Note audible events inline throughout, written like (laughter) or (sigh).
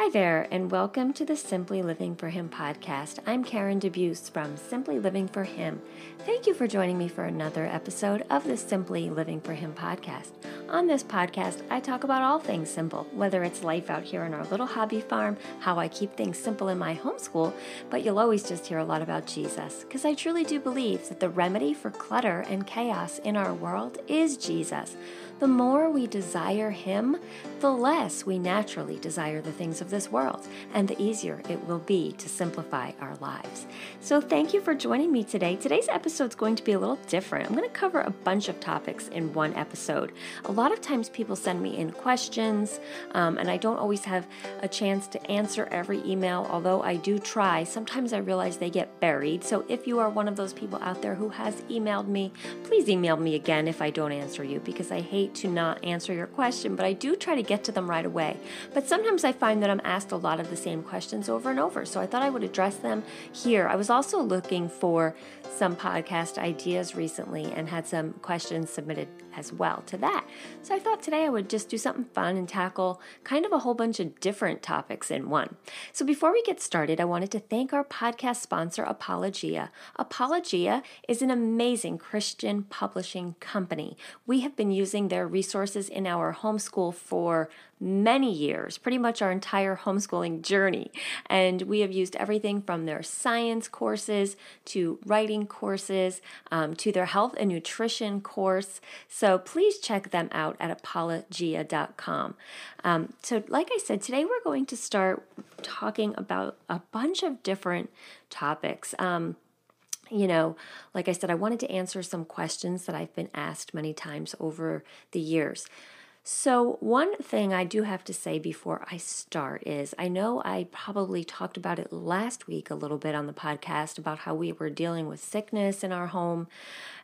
Hi there, and welcome to the Simply Living for Him podcast. I'm Karen DeBeus from Simply Living for Him. Thank you for joining me for another episode of the Simply Living for Him podcast. On this podcast, I talk about all things simple, whether it's life out here on our little hobby farm, how I keep things simple in my homeschool, but you'll always just hear a lot about Jesus, because I truly do believe that the remedy for clutter and chaos in our world is Jesus. The more we desire Him, the less we naturally desire the things of this world, and the easier it will be to simplify our lives. So, thank you for joining me today. Today's episode is going to be a little different. I'm going to cover a bunch of topics in one episode. A lot of times, people send me in questions, um, and I don't always have a chance to answer every email, although I do try. Sometimes I realize they get buried. So, if you are one of those people out there who has emailed me, please email me again if I don't answer you because I hate to not answer your question, but I do try to get to them right away. But sometimes I find that I'm asked a lot of the same questions over and over, so I thought I would address them here. I was also looking for some podcast ideas recently and had some questions submitted as well to that. So I thought today I would just do something fun and tackle kind of a whole bunch of different topics in one. So before we get started, I wanted to thank our podcast sponsor, Apologia. Apologia is an amazing Christian publishing company. We have been using their resources in our homeschool for many years, pretty much our entire homeschooling journey. And we have used everything from their science courses to writing courses um, to their health and nutrition course. So please check them out at apologia.com. Um, so, like I said, today we're going to start talking about a bunch of different topics. Um, you know, like I said, I wanted to answer some questions that I've been asked many times over the years. So, one thing I do have to say before I start is I know I probably talked about it last week a little bit on the podcast about how we were dealing with sickness in our home.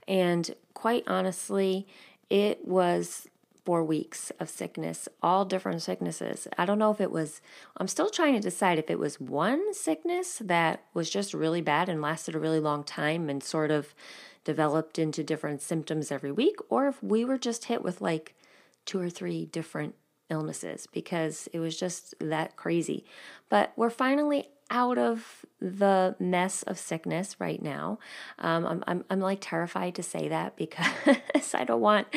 And quite honestly, it was four weeks of sickness, all different sicknesses. I don't know if it was, I'm still trying to decide if it was one sickness that was just really bad and lasted a really long time and sort of developed into different symptoms every week, or if we were just hit with like two or three different illnesses because it was just that crazy. But we're finally out of the mess of sickness right now. Um, I'm, I'm, I'm like terrified to say that because (laughs) I don't want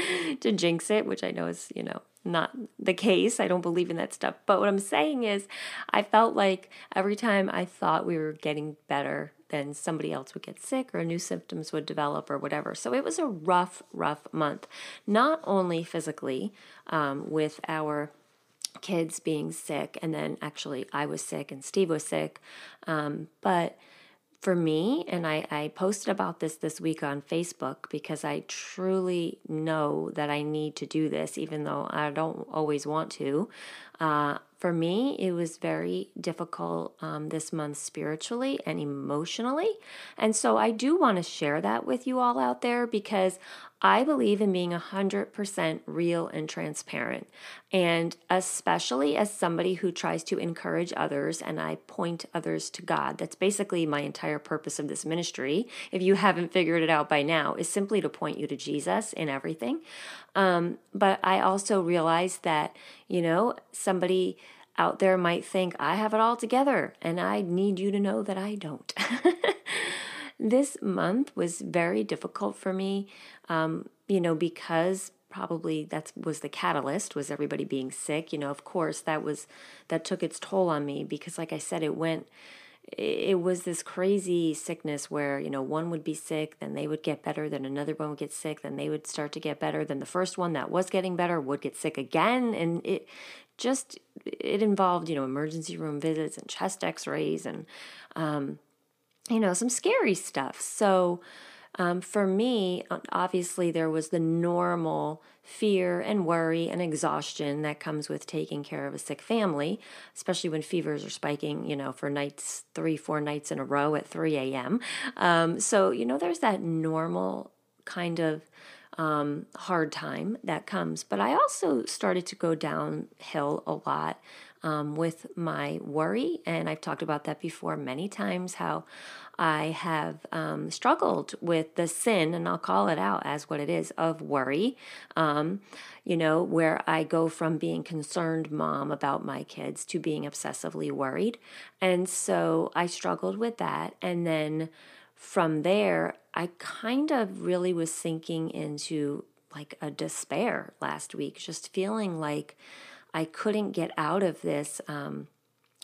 to jinx it, which I know is, you know, not the case. I don't believe in that stuff. But what I'm saying is, I felt like every time I thought we were getting better, then somebody else would get sick or new symptoms would develop or whatever. So it was a rough, rough month, not only physically um, with our kids being sick, and then actually I was sick and Steve was sick, um, but for me, and I, I posted about this this week on Facebook because I truly know that I need to do this, even though I don't always want to. Uh, for me, it was very difficult um, this month spiritually and emotionally. And so I do want to share that with you all out there because I believe in being 100% real and transparent. And especially as somebody who tries to encourage others and I point others to God. That's basically my entire purpose of this ministry. If you haven't figured it out by now, is simply to point you to Jesus in everything. Um, but I also realize that, you know, somebody out there might think I have it all together, and I need you to know that I don't. (laughs) this month was very difficult for me, um, you know, because probably that was the catalyst was everybody being sick you know of course that was that took its toll on me because like i said it went it was this crazy sickness where you know one would be sick then they would get better then another one would get sick then they would start to get better then the first one that was getting better would get sick again and it just it involved you know emergency room visits and chest x-rays and um, you know some scary stuff so um, for me obviously there was the normal fear and worry and exhaustion that comes with taking care of a sick family, especially when fevers are spiking, you know, for nights, three, four nights in a row at 3 a.m. Um, so, you know, there's that normal kind of um, hard time that comes. But I also started to go downhill a lot um, with my worry. And I've talked about that before many times how I have um, struggled with the sin, and I'll call it out as what it is of worry. Um, you know, where I go from being concerned mom about my kids to being obsessively worried. And so I struggled with that. And then from there, I kind of really was sinking into like a despair last week, just feeling like I couldn't get out of this. Um,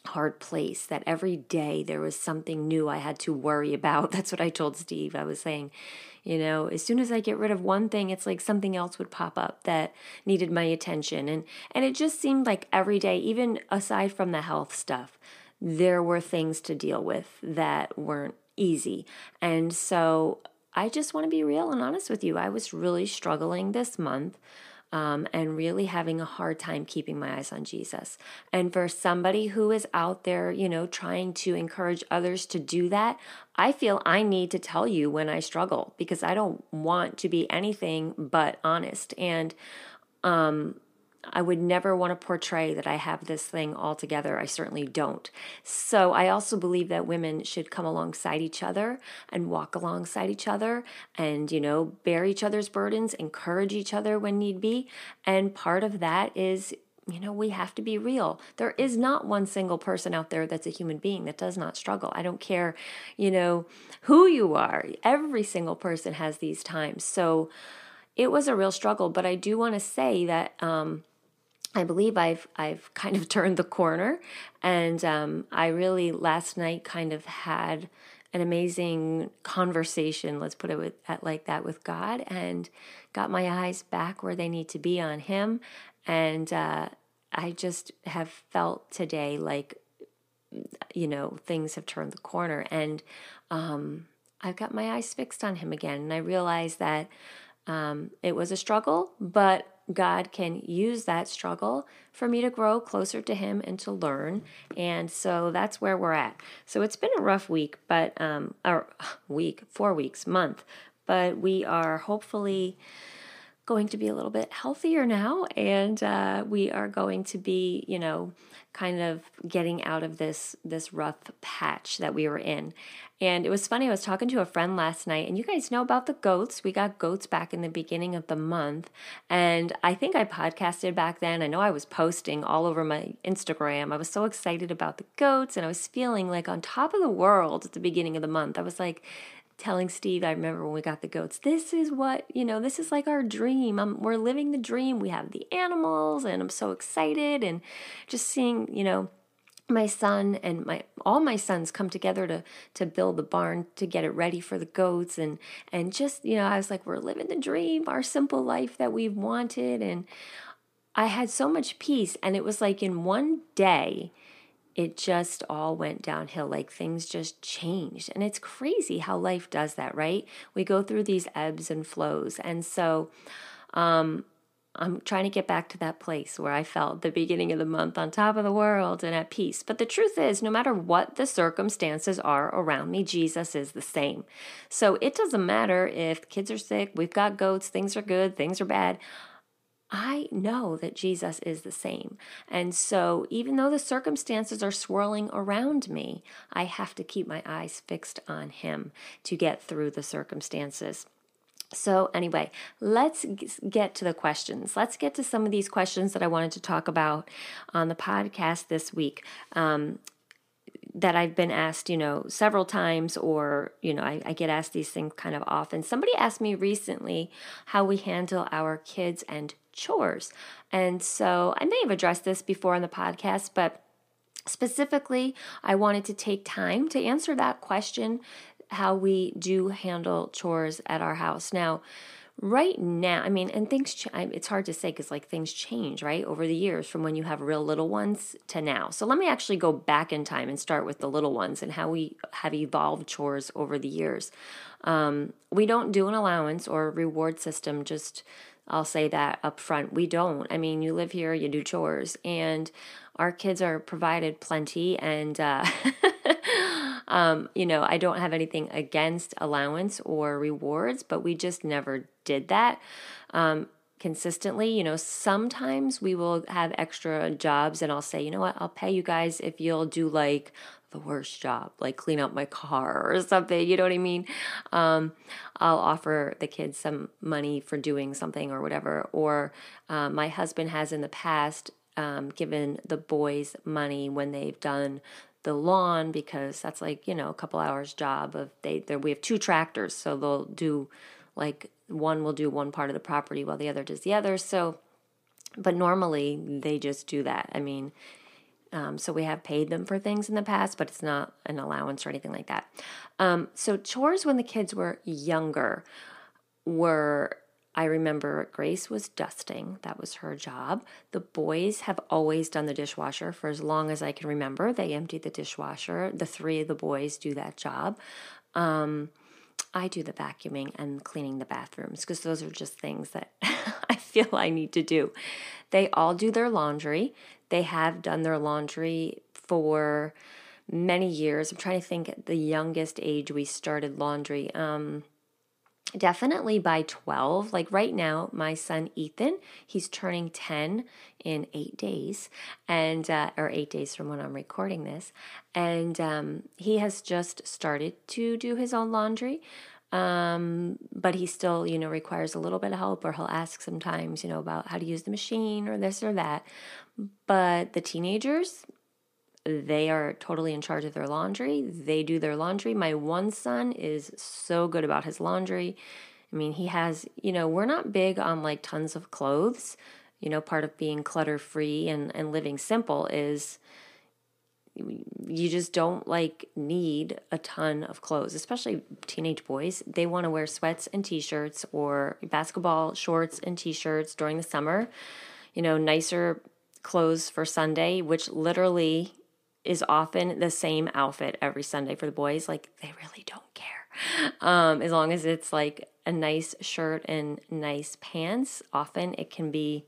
hard place that every day there was something new I had to worry about. (laughs) That's what I told Steve. I was saying, you know, as soon as I get rid of one thing, it's like something else would pop up that needed my attention. And and it just seemed like every day, even aside from the health stuff, there were things to deal with that weren't easy. And so I just want to be real and honest with you. I was really struggling this month um, and really having a hard time keeping my eyes on Jesus. And for somebody who is out there, you know, trying to encourage others to do that, I feel I need to tell you when I struggle because I don't want to be anything but honest. And um, I would never want to portray that I have this thing all together. I certainly don't. So I also believe that women should come alongside each other and walk alongside each other and, you know, bear each other's burdens, encourage each other when need be. And part of that is you know, we have to be real. There is not one single person out there that's a human being that does not struggle. I don't care, you know, who you are. Every single person has these times. So it was a real struggle, but I do want to say that um, I believe I've I've (laughs) kind of turned the corner, and um, I really last night kind of had an amazing conversation. Let's put it with, at like that with God, and got my eyes back where they need to be on Him, and uh, I just have felt today like you know things have turned the corner, and um, I've got my eyes fixed on Him again, and I realize that um, it was a struggle, but God can use that struggle for me to grow closer to Him and to learn. And so that's where we're at. So it's been a rough week, but, um, or week, four weeks, month, but we are hopefully going to be a little bit healthier now. And uh, we are going to be, you know, kind of getting out of this this rough patch that we were in. And it was funny, I was talking to a friend last night, and you guys know about the goats. We got goats back in the beginning of the month. And I think I podcasted back then. I know I was posting all over my Instagram. I was so excited about the goats, and I was feeling like on top of the world at the beginning of the month. I was like, telling Steve, I remember when we got the goats, this is what, you know, this is like our dream. I'm, we're living the dream. We have the animals, and I'm so excited. And just seeing, you know, my son and my all my sons come together to to build the barn to get it ready for the goats and and just you know I was like we're living the dream our simple life that we've wanted and I had so much peace and it was like in one day it just all went downhill. Like things just changed. And it's crazy how life does that, right? We go through these ebbs and flows. And so, um, I'm trying to get back to that place where I felt the beginning of the month on top of the world and at peace. But the truth is, no matter what the circumstances are around me, Jesus is the same. So it doesn't matter if kids are sick, we've got goats, things are good, things are bad. I know that Jesus is the same. And so, even though the circumstances are swirling around me, I have to keep my eyes fixed on Him to get through the circumstances. So, anyway, let's get to the questions. Let's get to some of these questions that I wanted to talk about on the podcast this week. Um, that I've been asked, you know, several times, or, you know, I, I, get asked these things kind of often. Somebody asked me recently how we handle our kids and chores. And so I may have addressed this before on the podcast, but specifically, I wanted to take time to answer that question how we do handle chores at our house. Now, right now i mean and things ch- it's hard to say because like things change right over the years from when you have real little ones to now so let me actually go back in time and start with the little ones and how we have evolved chores over the years um, we don't do an allowance or reward system just I'll say that up front. We don't. I mean, you live here, you do chores, and our kids are provided plenty. And, uh, (laughs) um, you know, I don't have anything against allowance or rewards, but we just never did that. Um, consistently. You know, sometimes we will have extra jobs and I'll say, you know what, I'll pay you guys if you'll do like the worst job, like clean up my car (laughs) or something. You know what I mean? Um, I'll offer the kids some money for doing something or whatever. Or uh, my husband has in the past um, given the boys money when they've done the lawn because that's like you know a couple hours job of they there we have two tractors so they'll do like one will do one part of the property while the other does the other so but normally they just do that i mean um, so we have paid them for things in the past, but it's not an allowance or anything like that. Um, so chores when the kids were younger were I remember Grace was dusting. That was her job. The boys have always done the dishwasher for as long as I can remember. They empty the dishwasher. The three of the boys do that job. Um, I do the vacuuming and cleaning the bathrooms because those are just things that (laughs) I feel I need to do. They all do their laundry. They have done their laundry for many years. I'm trying to think the youngest age we started laundry. Um, definitely by 12 like right now my son ethan he's turning 10 in eight days and uh, or eight days from when i'm recording this. And um, he has just started to do his own laundry um, but he still you know requires a little bit of help or he'll ask sometimes you know about how to use the machine or this or that. But the teenagers they are totally in charge of their laundry. They do their laundry. My one son is so good about his laundry. I mean, he has, you know, we're not big on like tons of clothes. You know, part of being clutter free and, and living simple is you just don't like need a ton of clothes, especially teenage boys. They want to wear sweats and t shirts or basketball shorts and t shirts during the summer. You know, nicer clothes for Sunday, which literally is often the same outfit every Sunday for the boys. Like they really don't care. Um, as long as it's like a nice shirt and nice pants, often it can be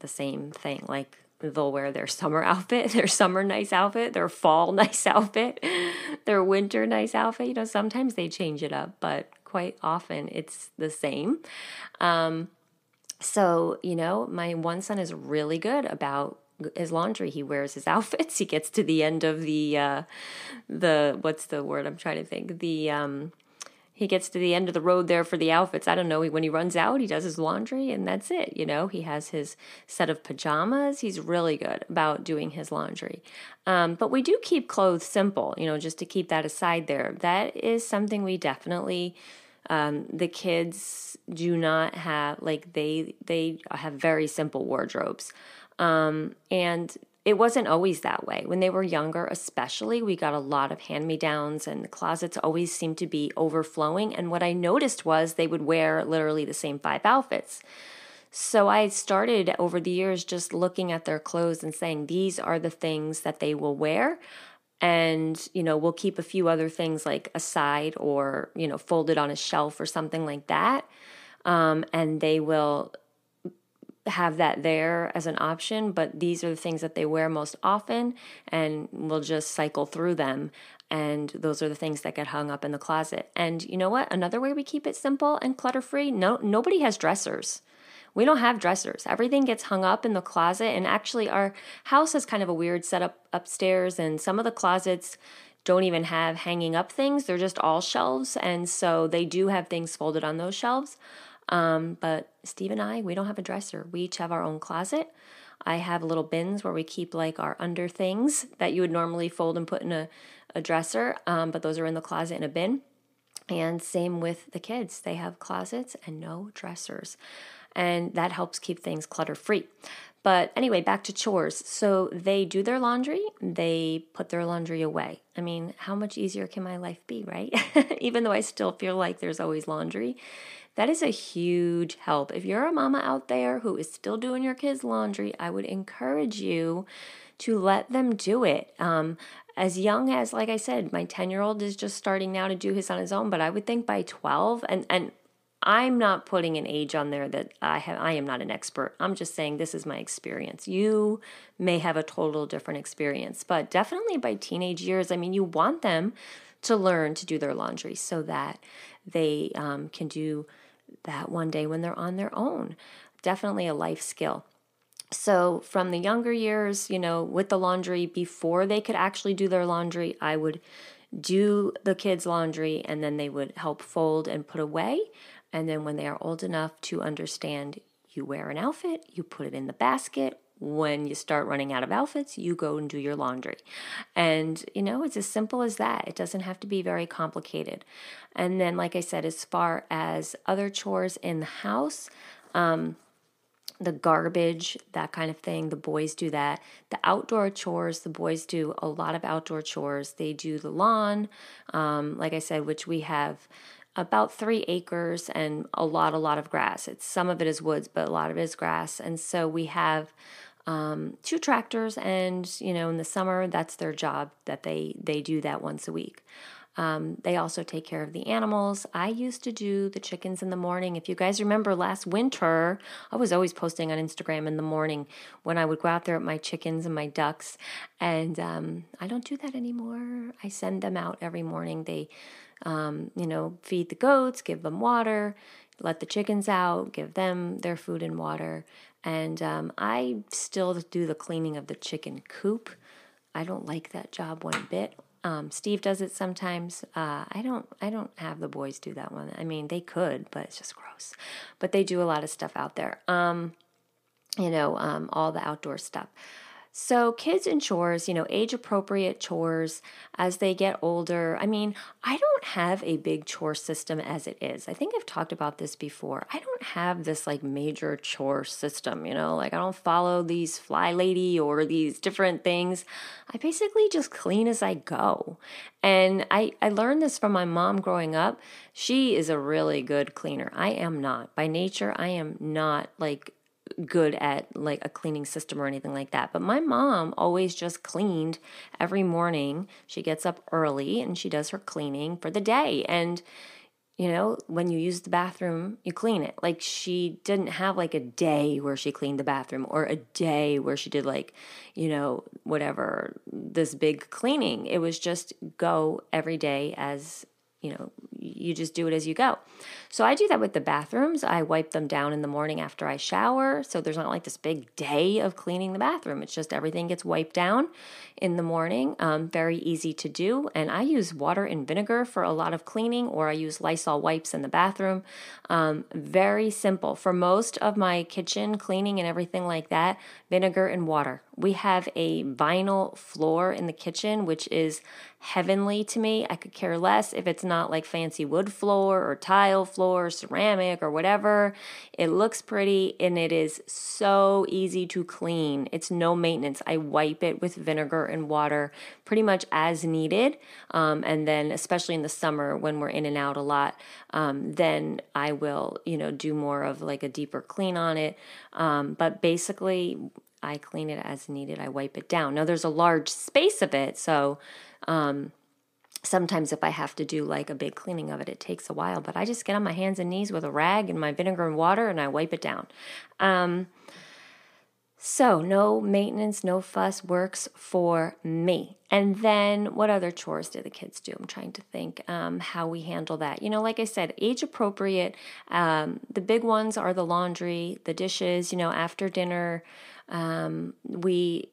the same thing. Like they'll wear their summer (laughs) outfit, their summer nice outfit, their fall (laughs) nice outfit, their winter nice outfit. You know, sometimes they change it up, but quite often it's the same. Um, so, you know, my one son is really good about his laundry. He wears his (laughs) outfits. He gets to the end of the uh, the what's the word I'm trying to think the um, he gets to the end of the road there for the outfits. I don't know. When he runs out, he does his laundry and that's it. You know, he has his set of pajamas. He's really good about doing his laundry. Um, but we do keep clothes simple, you know, just to keep that aside there. That is something we definitely um, the kids do not have like they they have very simple wardrobes um, and it wasn't always that way. When they were younger, especially, we got a lot of hand me downs, and the closets always seemed to be overflowing. And what I noticed was they would wear literally the same five outfits. So I started over the years just looking at their clothes and saying, these are the things that they will wear. And, you know, we'll keep a few other things like aside or, you know, folded on a shelf or something like that. Um, and they will have that there as an option, but these are the things that they wear most often, and we'll just cycle through them. And those are the things that get hung up in the closet. And you know what? Another way we keep it simple and clutter free no, nobody has dressers. We don't have dressers. Everything gets hung up in the closet. And actually, our house has kind of a weird setup upstairs, and some of the closets don't even have hanging up things. They're just all shelves. And so they do have things folded on those shelves. Um, but Steve and I, we don't have a dresser. We each have our own closet. I have little bins where we keep like our under things that you would normally fold and put in a, a dresser, um, but those are in the closet in a bin. And same with the kids, they have closets and no dressers. And that helps keep things clutter free. But anyway, back to chores. So they do their laundry, they put their laundry away. I mean, how much easier can my life be, right? (laughs) Even though I still feel like there's always laundry. That is a huge help. If you're a mama out there who is still doing your kids' laundry, I would encourage you to let them do it. Um, as young as, like I said, my 10 year old is just starting now to do his on his own, but I would think by 12, and, and I'm not putting an age on there that I have I am not an expert. I'm just saying this is my experience. You may have a total different experience, but definitely by teenage years, I mean you want them to learn to do their laundry so that they um, can do that one day when they're on their own. definitely a life skill. So, from the younger years, you know, with the laundry, before they could actually do their laundry, I would do the kids' laundry and then they would help fold and put away. And then when they are old enough to understand, you wear an outfit, you put it in the basket. When you start running out of outfits, you go and do your laundry. And, you know, it's as simple as that. It doesn't have to be very complicated. And then, like I said, as far as other chores in the house, um, the garbage, that kind of thing. The boys do that. The outdoor chores, the boys do a lot of outdoor chores. They do the lawn, um, like I said, which we have about three acres and a lot, a lot of grass. It's some of it is woods, but a lot of it is grass. And so we have um, two tractors, and you know, in the summer, that's their job. That they they do that once a week. Um, they also take care of the animals. I used to do the chickens in the morning. If you guys remember last winter, I was always posting on Instagram in the morning when I would go out there with my chickens and my ducks. And um, I don't do that anymore. I send them out every morning. They, um, you know, feed the goats, give them water, let the chickens out, give them their food and water. And um, I still do the cleaning of the chicken coop. I don't like that job one bit. Um, Steve does it sometimes. Uh, I don't. I don't have the boys do that one. I mean, they could, but it's just gross. But they do a lot of stuff out there. Um, you know, um, all the outdoor stuff. So, kids and chores, you know, age appropriate chores as they get older. I mean, I don't have a big chore system as it is. I think I've talked about this before. I don't have this like major chore system, you know, like I don't follow these fly lady or these different things. I basically just clean as I go. And I, I learned this from my mom growing up. She is a really good cleaner. I am not. By nature, I am not like good at like a cleaning system or anything like that. But my mom always just cleaned every morning. She gets up early and she does her cleaning for the day. And you know, when you use the bathroom, you clean it. Like she didn't have like a day where she cleaned the bathroom or a day where she did like, you know, whatever, this big cleaning. It was just go every day as you know, you just do it as you go. So I do that with the bathrooms. I wipe them down in the morning after I shower. So there's not like this big day of cleaning the bathroom. It's just everything gets wiped down in the morning. Um, very easy to do. And I use water and vinegar for a lot of cleaning, or I use Lysol wipes in the bathroom. Um, very simple. For most of my kitchen cleaning and everything like that, vinegar and water. We have a vinyl floor in the kitchen, which is heavenly to me. I could care less if it's not like fancy wood floor or tile floor, or ceramic or whatever. It looks pretty and it is so easy to clean. It's no maintenance. I wipe it with vinegar and water pretty much as needed. Um, and then, especially in the summer when we're in and out a lot, um, then I will, you know, do more of like a deeper clean on it. Um, but basically, I clean it as needed. I wipe it down. Now, there's a large space of it, so um, sometimes if I have to do like a big cleaning of it, it takes a while, but I just get on my hands and knees with a rag and my vinegar and water and I wipe it down. Um, so, no maintenance, no fuss works for me. And then, what other chores do the kids do? I'm trying to think um, how we handle that. You know, like I said, age appropriate. Um, the big ones are the laundry, the dishes. You know, after dinner, um, we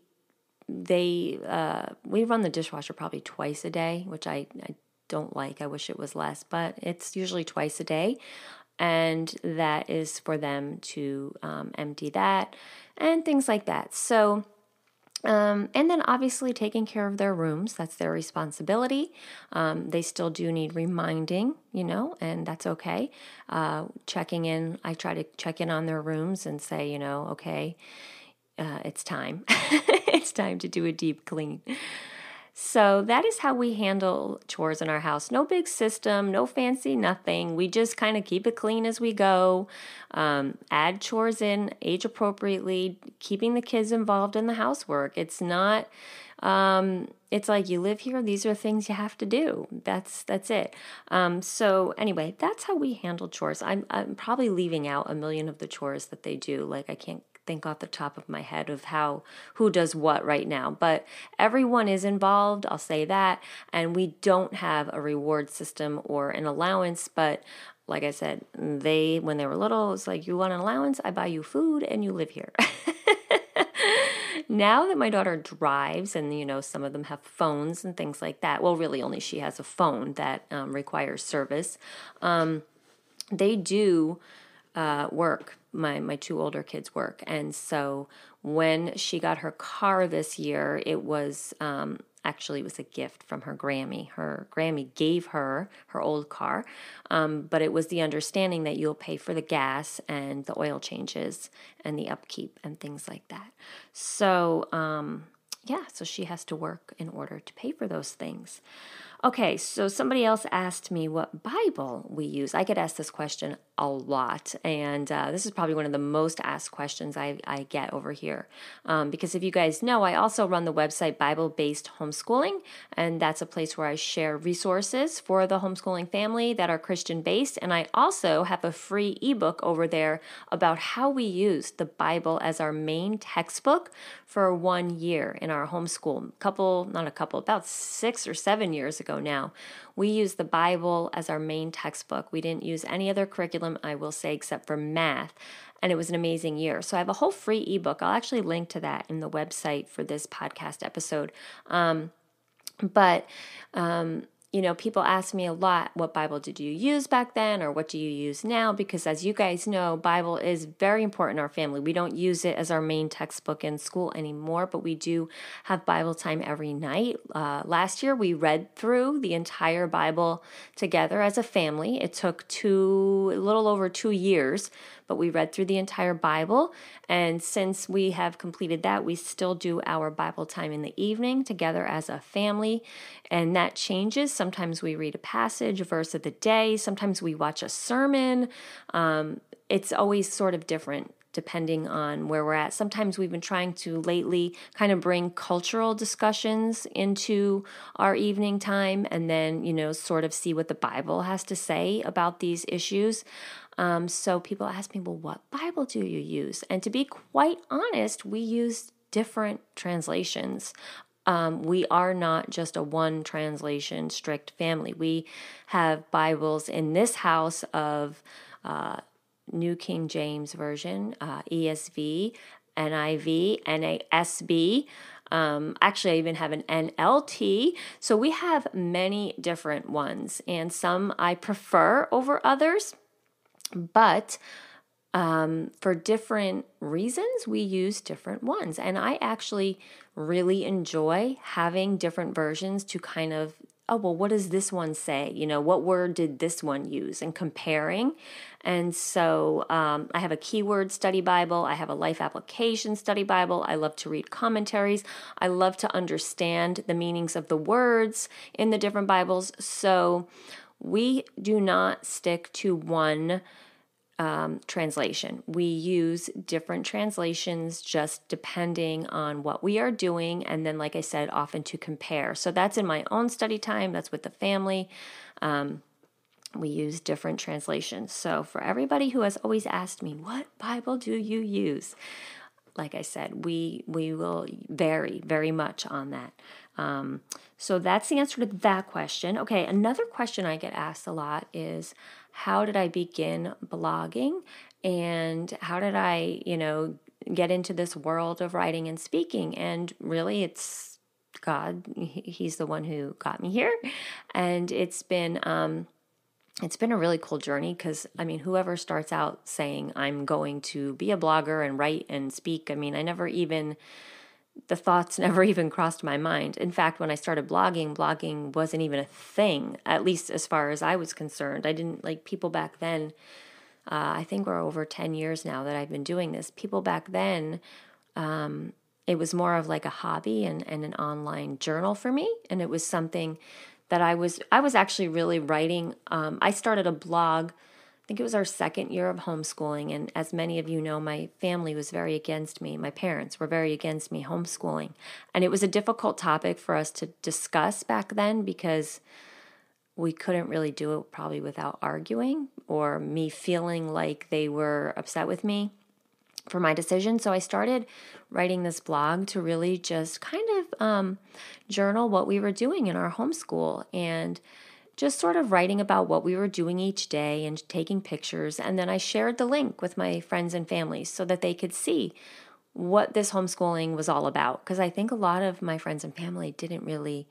they uh, we run the dishwasher probably twice a day, which I, I don't like. I wish it was less, but it's usually twice a day, and that is for them to um, empty that and things like that. So. Um, and then obviously taking care of their rooms, that's their responsibility. Um, they still do need reminding, you know, and that's okay. Uh, checking in, I try to check in on their rooms and say, you know, okay, uh, it's time. (laughs) it's time to do a deep clean. So that is how we handle chores in our house. No big system, no fancy nothing. We just kind of keep it clean as we go. Um, add chores in age appropriately, keeping the kids involved in the housework. It's not. Um, it's like you live here; these are things you have to do. That's that's it. Um, so anyway, that's how we handle chores. I'm I'm probably leaving out a million of the chores that they do. Like I can't think off the top of my head of how who does what right now, but everyone is involved, I'll say that, and we don't have a reward system or an allowance, but like I said, they when they were little, it's like you want an allowance, I buy you food and you live here. (laughs) now that my daughter drives and you know some of them have phones and things like that well really only she has a phone that um, requires service um, they do uh, work my my two older kids work and so when she got her car this year it was um, actually it was a gift from her Grammy. Her Grammy gave her her old car, um, but it was the understanding that you'll pay for the gas and the oil changes and the upkeep and things like that. So, um, yeah, so she has to work in order to pay for those things. Okay, so somebody else asked me what Bible we use. I get asked this question a lot, and uh, this is probably one of the most asked questions I, I get over here. Um, because if you guys know, I also run the website Bible Based Homeschooling, and that's a place where I share resources for the homeschooling family that are Christian based. And I also have a free ebook over there about how we use the Bible as our main textbook for one year in our homeschool. A couple, not a couple, about six or seven years ago ago now. We used the Bible as our main textbook. We didn't use any other curriculum, I will say, except for math. And it was an amazing year. So I have a whole free ebook. I'll actually link to that in the website for this podcast episode. Um, but um, you know, people ask me a lot, what Bible did you use back then or what do you use now? Because as you guys know, Bible is very important in our family. We don't use it as our main textbook in school anymore, but we do have Bible time every night. Uh, last year, we read through the entire Bible together as a family. It took two, a little over two years but we read through the entire Bible. And since we have completed that, we still do our Bible time in the evening together as a family. And that changes. Sometimes we read a passage, a verse of the day, sometimes we watch a sermon. Um, it's always sort of different depending on where we're at. Sometimes we've been trying to lately kind of bring cultural discussions into our evening time and then, you know, sort of see what the Bible has to say about these issues. Um, so people ask me, well, what Bible do you use? And to be quite honest, we use different translations. Um, we are not just a one translation strict family. We have Bibles in this house of uh, New King James Version, uh, ESV, NIV, NASB. Um, actually, I even have an NLT. So we have many different ones, and some I prefer over others. But um, for different reasons, we use different ones. And I actually really enjoy having different versions to kind of oh, well, what does this one say? You know, what word did this one use? And comparing. And so um, I have a keyword study Bible. I have a life application study Bible. I love to read commentaries. I love to understand the meanings of the words in the different Bibles. So we do not stick to one um, translation. We use different translations just depending on what we are doing, and then, like I said, often to compare. So that's in my own study time, that's with the family. Um, we use different translations. So, for everybody who has always asked me, what Bible do you use? Like I said, we we will vary very much on that. Um, so that's the answer to that question. Okay, another question I get asked a lot is how did I begin blogging and how did I, you know, get into this world of writing and speaking? And really, it's God. He's the one who got me here, and it's been. Um, it's been a really cool journey because I mean, whoever starts out saying, I'm going to be a blogger and write and speak, I mean, I never even the thoughts (laughs) never even crossed my mind. In fact, when I started blogging, blogging wasn't even a thing, at least as far as I was concerned. I didn't like people back then. Uh, I think we're over 10 years now that I've been doing this. People back then, um, it was more of like a hobby and, and an online journal for me. And it was something that I was, I was actually really writing. Um, I started a blog think it was our second year of homeschooling. And as many of you know, my family was very against me. My parents were very against me homeschooling. And it was a difficult topic for us to discuss back then because we couldn't really do it probably without arguing or me feeling like they were upset with me for my decision. So I started writing this blog to really just kind of um, journal what we were doing in our homeschool and just sort of writing about what we were doing each day and taking pictures. And then I shared the link with my friends and family so that they could see what this homeschooling was all about. Because I think a lot of my friends and family didn't really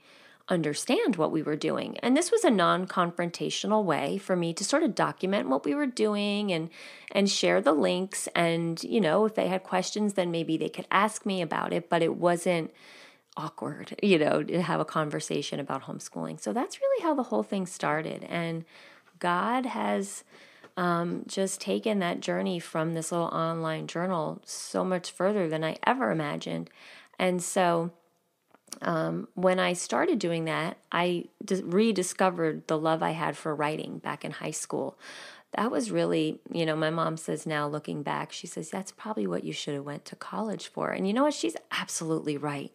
understand what we were doing. And this was a non-confrontational way for me to sort of document what we were doing and and share the links and you know, if they had questions then maybe they could ask me about it, but it wasn't awkward, you know, to have a conversation about homeschooling. So that's really how the whole thing started. And God has um, just taken that journey from this little online journal so much further than I ever imagined. And so um, when I started doing that, I rediscovered the love I had for writing back in high school. That was really, you know, my mom says now looking back, she says that's probably what you should have went to college for. And you know what? She's absolutely right.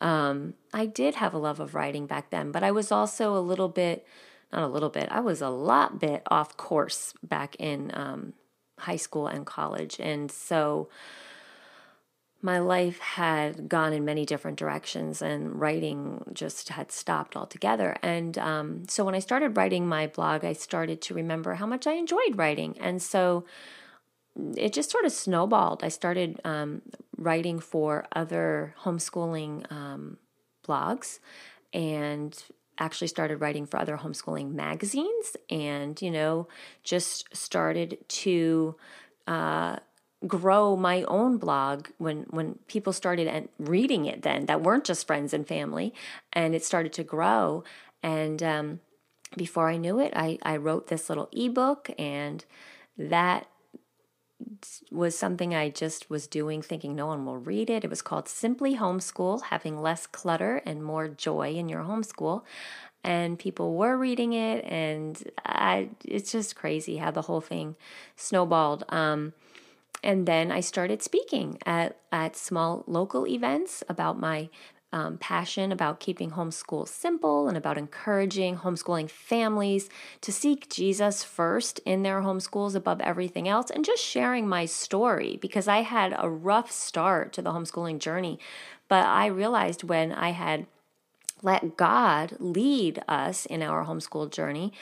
Um, I did have a love of writing back then, but I was also a little bit, not a little bit, I was a lot bit off course back in um, high school and college. And so my life had gone in many different directions and writing just had stopped altogether. And um, so when I started writing my blog, I started to remember how much I enjoyed writing. And so it just sort of snowballed. I started um, writing for other homeschooling um, blogs and actually started writing for other homeschooling magazines and, you know, just started to uh, grow my own blog when when people started reading it then that weren't just friends and family and it started to grow and um, before i knew it I, I wrote this little ebook and that was something I just was doing, thinking no one will read it. It was called Simply Homeschool Having Less Clutter and More Joy in Your Homeschool. And people were reading it, and I, it's just crazy how the whole thing snowballed. Um, and then I started speaking at, at small local events about my um, passion about keeping homeschool simple and about encouraging homeschooling families to seek Jesus first in their homeschools above everything else, and just sharing my story because I had a rough start to the homeschooling journey. But I realized when I had let God lead us in our homeschool journey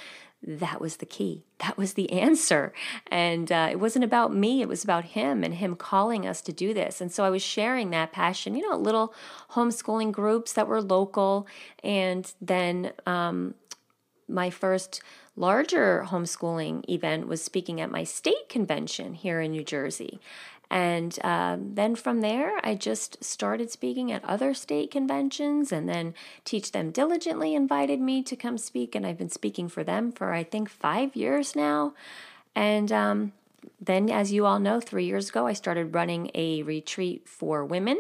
that was the key. That was the (laughs) answer. And uh, it wasn't about me, it was about him and him calling us to do this. And so I was sharing that passion, you know, little homeschooling groups that were local. And then um, my first larger homeschooling event was speaking at my state convention here in New Jersey. And um, then from there, I just started speaking at other state conventions, and then Teach Them Diligently invited me to come speak, and I've been speaking for them for I think five years now. And um, then, as you all know, three years ago, I started running a retreat for women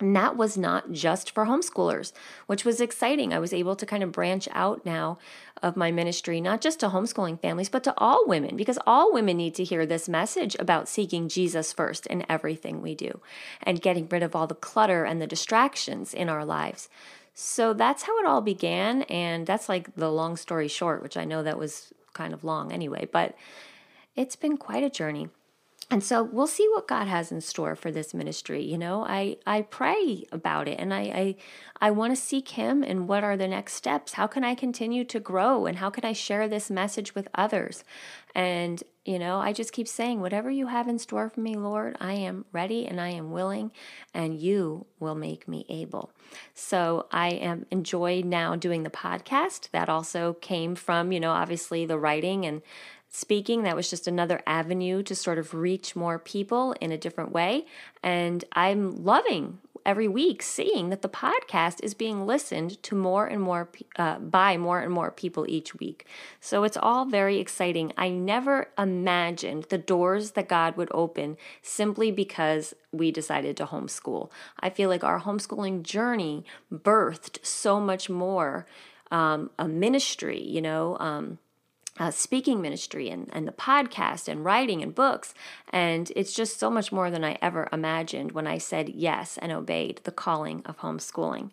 and that was not just for homeschoolers, which was exciting. I was able to kind of branch out now of my ministry, not just to homeschooling families, but to all women, because all women need to hear this message about seeking Jesus first in everything we do and getting rid of all the clutter and the distractions in our lives. So that's how it all began. And that's like the long story short, which I know that was kind of long anyway, but it's been quite a journey and so we'll see what God has in store for this ministry. You know, I, I pray about it and I, I, I want to seek Him and what are the next steps? How can I continue to grow and how can I share this message with others? And, you know, I just keep saying, whatever you have in store for me, Lord, I am ready and I am willing and you will make me able. So I am enjoy now doing the podcast. That also came from, you know, obviously the writing and speaking. That was just another avenue to sort of reach more people in a different way. And I'm loving every week seeing that the podcast is being listened to more and more uh, by more and more people each week. So it's all very exciting. I never imagined the doors that God would open simply because we decided to homeschool. I feel like our homeschooling journey birthed so much more um, a ministry, you know. Um, uh, speaking ministry and, and the podcast and writing and books. And it's just so much more than I ever imagined when I said yes and obeyed the calling of homeschooling.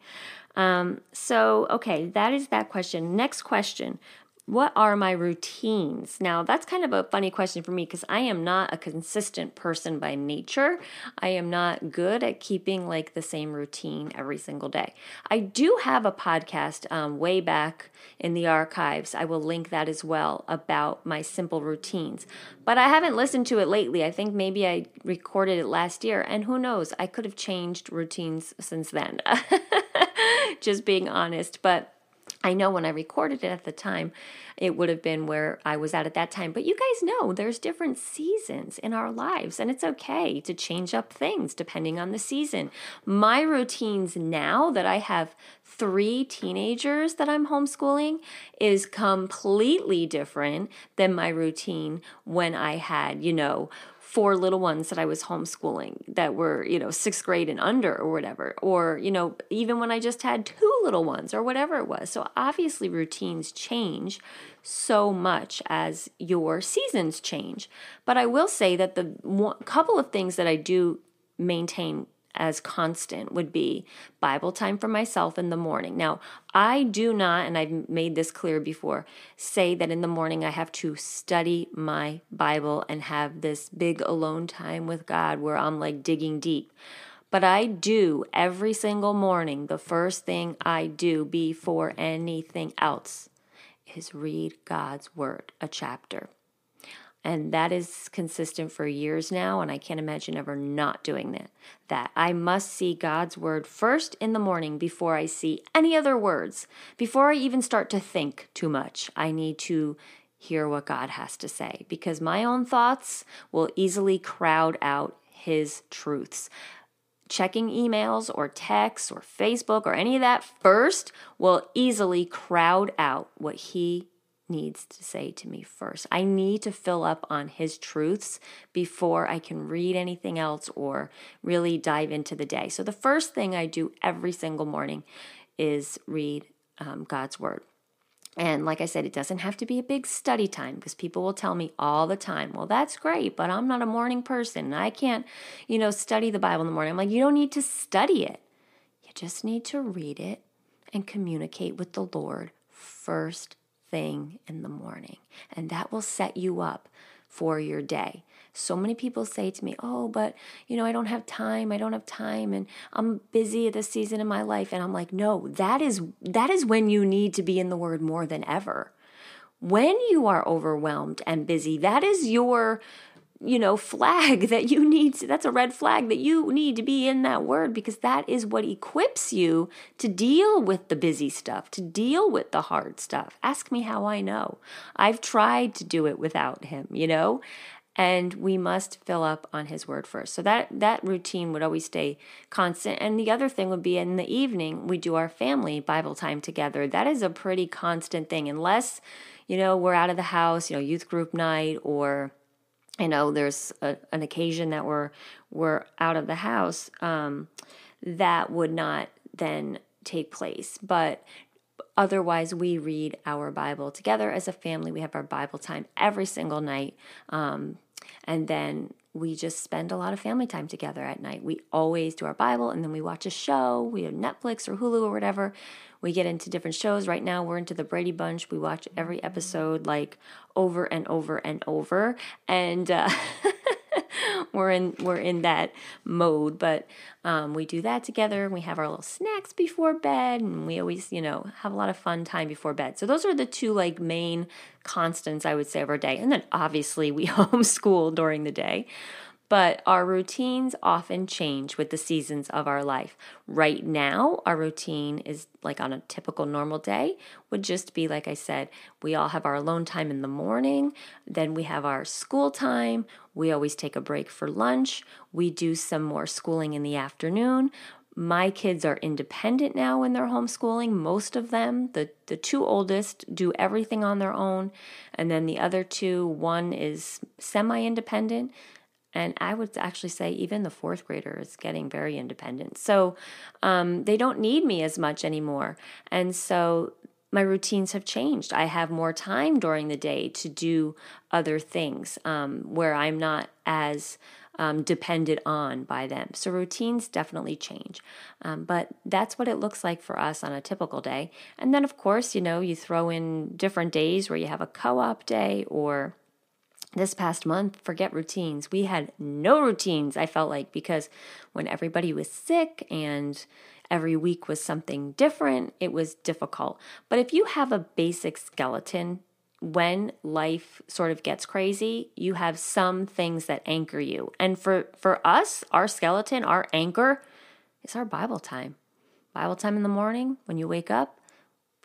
Um, so, okay, that is that question. Next question what are my routines? Now, that's kind of a funny question for me because I am not a consistent person by nature. I am not good at keeping like the same routine every single day. I do have a podcast um, way back in the archives. I will link that as well about my simple routines. But I haven't listened to it lately. I think maybe I recorded it last year, and who knows? I could have changed routines since then. (laughs) Just being honest. But I know when I recorded it at the time, it would have been where I was at at that time. But you guys know there's different seasons in our lives, and it's okay to change up things depending on the season. My routines now that I have three teenagers that I'm homeschooling is completely different than my routine when I had, you know, four little ones that I was homeschooling that were, you know, sixth grade and under or whatever. Or, you know, even when I just had two little ones or whatever it was. So obviously, routines change so much as your seasons change. But I will say that the one, couple of things that I do maintain as constant would be Bible time for myself in the morning. Now, I do not, and I've made this clear before, say that in the morning I have to study my Bible and have this big alone time with God where I'm like digging deep. But I do every single morning, the first thing I do before anything else is read God's Word, a chapter. And that is consistent for years now, and I can't imagine ever not doing that. That I must see God's word first in the morning before I see any other words. Before I even start to think too much, I need to hear what God has to say because my own thoughts will easily crowd out his truths. Checking emails or texts or Facebook or any of that first will easily crowd out what he needs to say to me first. I need to fill up on his truths before I can read anything else or really dive into the day. So, the first thing I do every single morning is read um, God's word. And like I said, it doesn't have to be a big study time because people will tell me all the time, well, that's great, but I'm not a morning person I can't, you know, study the Bible in the morning. I'm like, you don't need to study it. You just need to read it and communicate with the Lord first thing in the morning, and that will set you up for your day. So many people say to me, "Oh, but you know, I don't have time. I don't have time and I'm busy at this season in my life." And I'm like, "No, that is that is when you need to be in the word more than ever." When you are overwhelmed and busy, that is your you know, flag (laughs) that you need to, that's a red flag that you need to be in that word because that is what equips you to deal with the busy stuff, to deal with the hard stuff. Ask me how I know. I've tried to do it without him, you know? And we must fill up on his word first. So that that routine would always stay constant. And the other thing would be in the evening, we do our family Bible time together. That is a pretty constant thing, unless, you know, we're out of the house, you know, youth group night or you know there's a, an occasion that we're we're out of the house um, that would not then take place. But otherwise we read our bible together as a family. We have our bible time every single night um, and then we just spend a lot of family time together at night we always do our bible and then we watch a show we have netflix or hulu or whatever we get into different shows. Right now, we're into the Brady Bunch. We watch every episode like over and over and over, and uh, (laughs) (laughs) we're in we're in that mode. But um, we do that together. We have our little snacks before bed, and we always you know have a lot of fun time before bed. So those are the two like main constants I would say of our day. And then obviously we (laughs) homeschool during the day but our routines often change with the seasons of our life. Right now, our routine is like on a typical normal day, would just be like I said, we all have our alone time in the morning, then we have our school time, we always take a break for lunch, we do some more schooling in the afternoon. My kids are independent now when they're homeschooling. Most of them, the, the two oldest, do everything on their own. And then the other two, one is semi independent and I would actually say even the fourth grader is getting very independent. So um, they don't need me as much anymore. And so my routines have changed. I have more time during the day to do other things um, where I'm not as um, depended on by them. So routines definitely change. Um, but that's what it looks like for us on a typical day. And then, of course, you know, you throw in different days where you have a co op day or this past month, forget routines. We had no routines, I felt like, because when everybody was sick and every week was something different, it was difficult. But if you have a basic skeleton, when life sort of gets crazy, you have some things that anchor you. And for for us, our skeleton, our anchor is our Bible time. Bible time in the morning when you wake up.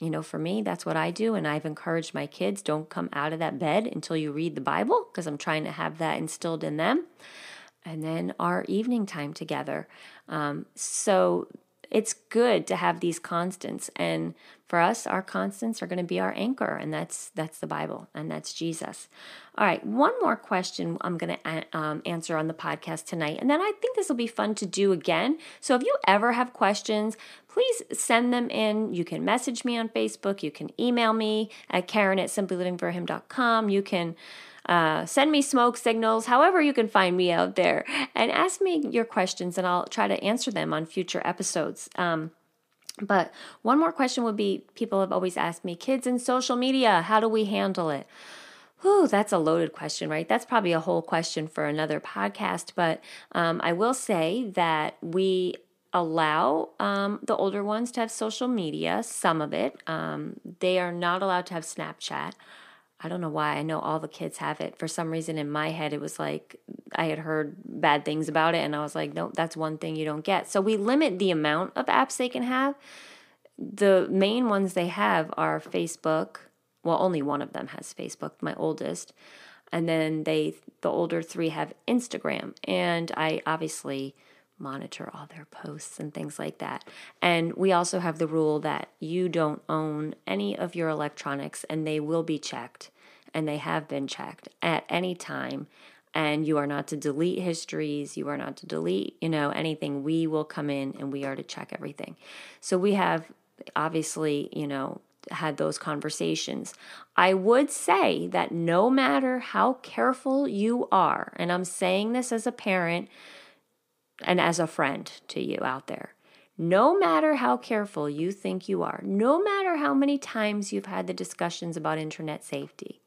You know, for me, that's what I do and I've encouraged my kids don't come out of that bed until you read the Bible because I'm trying to have that instilled in them. And then our evening time together. Um, so it's good to have these constants. And for us our constants are going to be our anchor and that's that's the bible and that's jesus. All right one more question i'm going to um, answer on the podcast tonight and then i think this will be fun to do again. So if you ever have questions please send them in. You can message me on facebook. You can email me at karen at simplylivingforhim.com you can uh, send me smoke signals, however you can find me out there, and ask me your questions, and I'll try to answer them on future episodes. Um, but one more question would be people have always asked me kids in social media, how do we handle it? Whew, that's a loaded question, right? That's probably a whole question for another podcast. But um, I will say that we allow um, the older ones to have social media, some of it. Um, they are not allowed to have Snapchat. I don't know why. I know all the kids have it. For some reason, in my head, it was like I had heard bad things about it, and I was like, no, that's one thing you don't get. So we limit the amount of apps they can have. The main ones they have are Facebook. Well, only one of them has Facebook, my oldest. And then they, the older three, have Instagram. And I obviously monitor all their posts and things like that. And we also have the rule that you don't own any of your electronics and they will be checked and they have been checked at any time. And you are not to delete histories, you are not to delete, you know, anything. We will come in and we are to check everything. So we have obviously, you know, had those conversations. I would say that no matter how careful you are, and I'm saying this as a parent, and as a friend to you out there. No matter how careful you think you are, no matter how many times you've had the discussions about internet safety,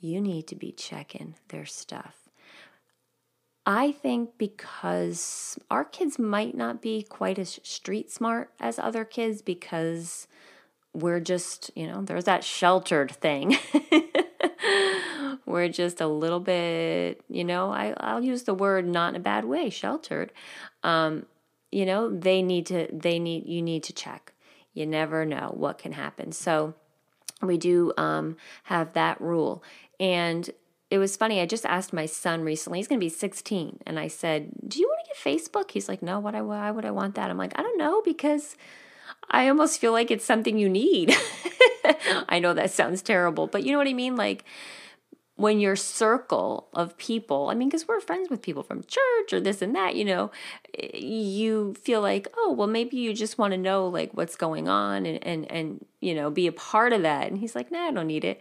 you need to be checking their stuff. I think because our kids might not be quite as street smart as other kids because we're just, you know, there's that sheltered thing. (laughs) we're just a little bit, you know, I, I'll use the word not in a bad way, sheltered. Um, you know, they need to, they need, you need to check. You never know what can happen. So we do um, have that rule. And it was funny. I just asked my son recently. He's going to be 16, and I said, "Do you want to get Facebook?" He's like, "No. What? I, why would I want that?" I'm like, "I don't know because I almost feel like it's something you need." (laughs) I know that sounds terrible, but you know what I mean. Like when your circle of people, I mean, because we're friends with people from church or this and that, you know, you feel like, oh, well, maybe you just want to know like what's going on and, and, and, you know, be a part of that. And he's like, nah, I don't need it.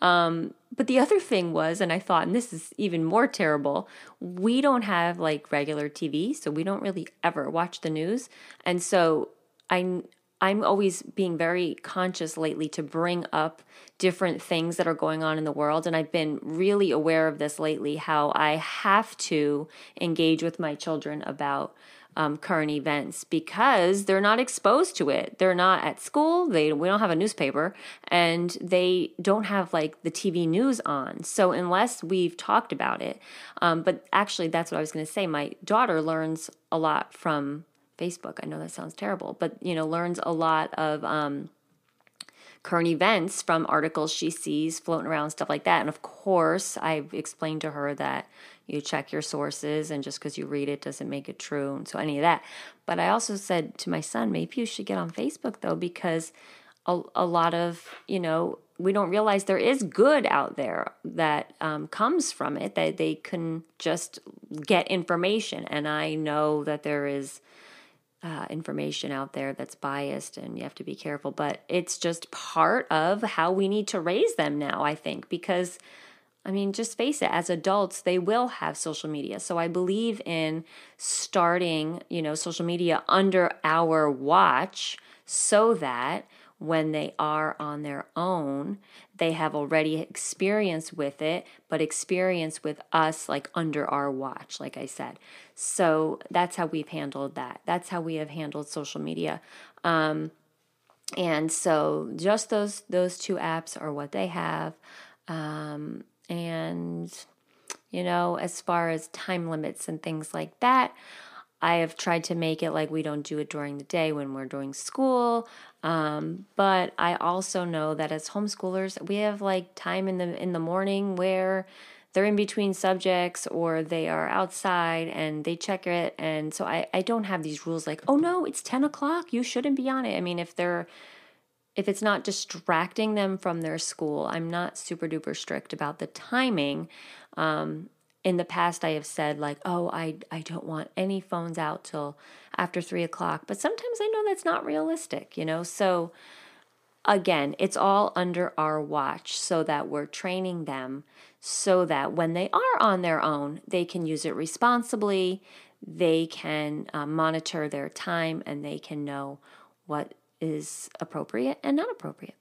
Um, but the other thing was, and I thought, and this is even more terrible, we don't have like regular TV, so we don't really ever watch the news. And so I, I'm always being very conscious lately to bring up different things that are going on in the world. And I've been really aware of this lately how I have to engage with my children about um, current events because they're not exposed to it. They're not at school. They we don't have a newspaper, and they don't have like the TV news on. So unless we've talked about it, um, but actually that's what I was going to say. My daughter learns a lot from Facebook. I know that sounds terrible, but you know, learns a lot of um, current events from articles she sees floating around, stuff like that. And of course, I've explained to her that you check your sources, and just because you read it doesn't make it true. And so any of that. But I also said to my son, maybe you should get on Facebook though, because a, a lot of you know we don't realize there is good out there that um, comes from it that they can just get information and i know that there is uh, information out there that's biased and you have to be careful. But it's just part of how we need to raise them now, I think, because I mean, just face it, as adults, they will have social media. So I believe in starting, you know, social media under our watch so that when they are on their own, they have already experience with it, but experience with us like under our watch, like I said. So that's how we've handled that. That's how we have handled social media. Um, and so just those those two apps are what they have. Um, and you know, as far as time limits and things like that, I have tried to make it like we don't do it during the day when we're doing school. Um, but I also know that as homeschoolers, we have like time in the in the morning where they're in between subjects or they are outside and they check it. And so I, I don't have these rules like, oh no, it's 10 o'clock. You shouldn't be on it. I mean, if they're if it's not distracting them from their school, I'm not super duper strict about the timing. Um, in the past I have said like, oh, I I don't want any phones out till after three o'clock, but sometimes I know that's not realistic, you know. So again, it's all under our watch so that we're training them so that when they are on their own, they can use it responsibly. They can uh, monitor their time and they can know what is appropriate and not appropriate.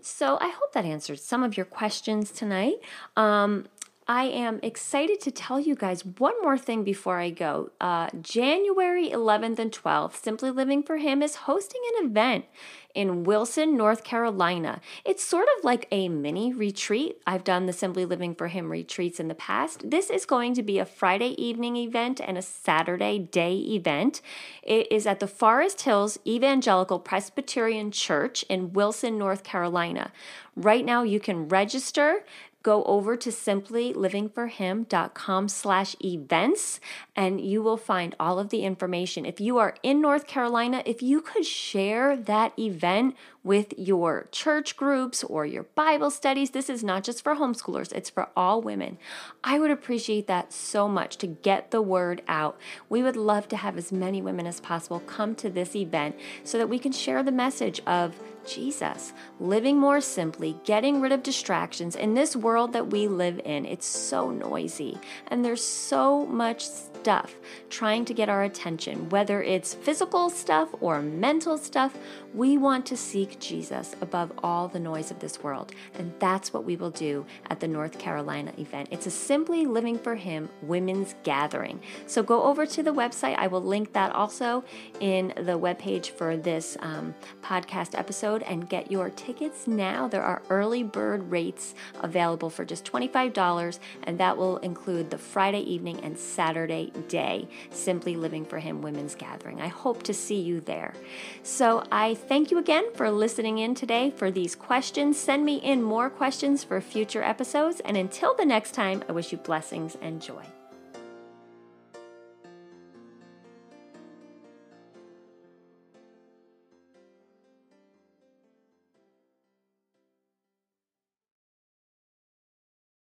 So I hope that answered some of your questions tonight. Um, I am excited to tell you guys one more thing before I go. Uh, January 11th and 12th, Simply Living for Him is hosting an event in Wilson, North Carolina. It's sort of like a mini retreat. I've done the Simply Living for Him retreats in the past. This is going to be a Friday evening event and a Saturday day event. It is at the Forest Hills Evangelical Presbyterian Church in Wilson, North Carolina. Right now, you can register go over to simplylivingforhim.com slash events and you will find all of the information. If you are in North Carolina, if you could share that event with your church groups or your Bible studies, this is not just for homeschoolers, it's for all women. I would appreciate that so much to get the word out. We would love to have as many women as possible come to this event so that we can share the message of Jesus, living more simply, getting rid of distractions in this world that we live in. It's so noisy and there's so much stuff trying to get our attention, whether it's physical stuff or mental stuff. We want to seek Jesus above all the noise of this world. And that's what we will do at the North Carolina event. It's a Simply Living for Him women's gathering. So go over to the website. I will link that also in the webpage for this um, podcast episode and get your tickets now. There are early bird rates available for just $25, and that will include the Friday evening and Saturday day, Simply Living for Him Women's Gathering. I hope to see you there. So I thank you again for listening in today for these questions. Send me in more questions for future episodes. And until the next time, I wish you blessings and joy.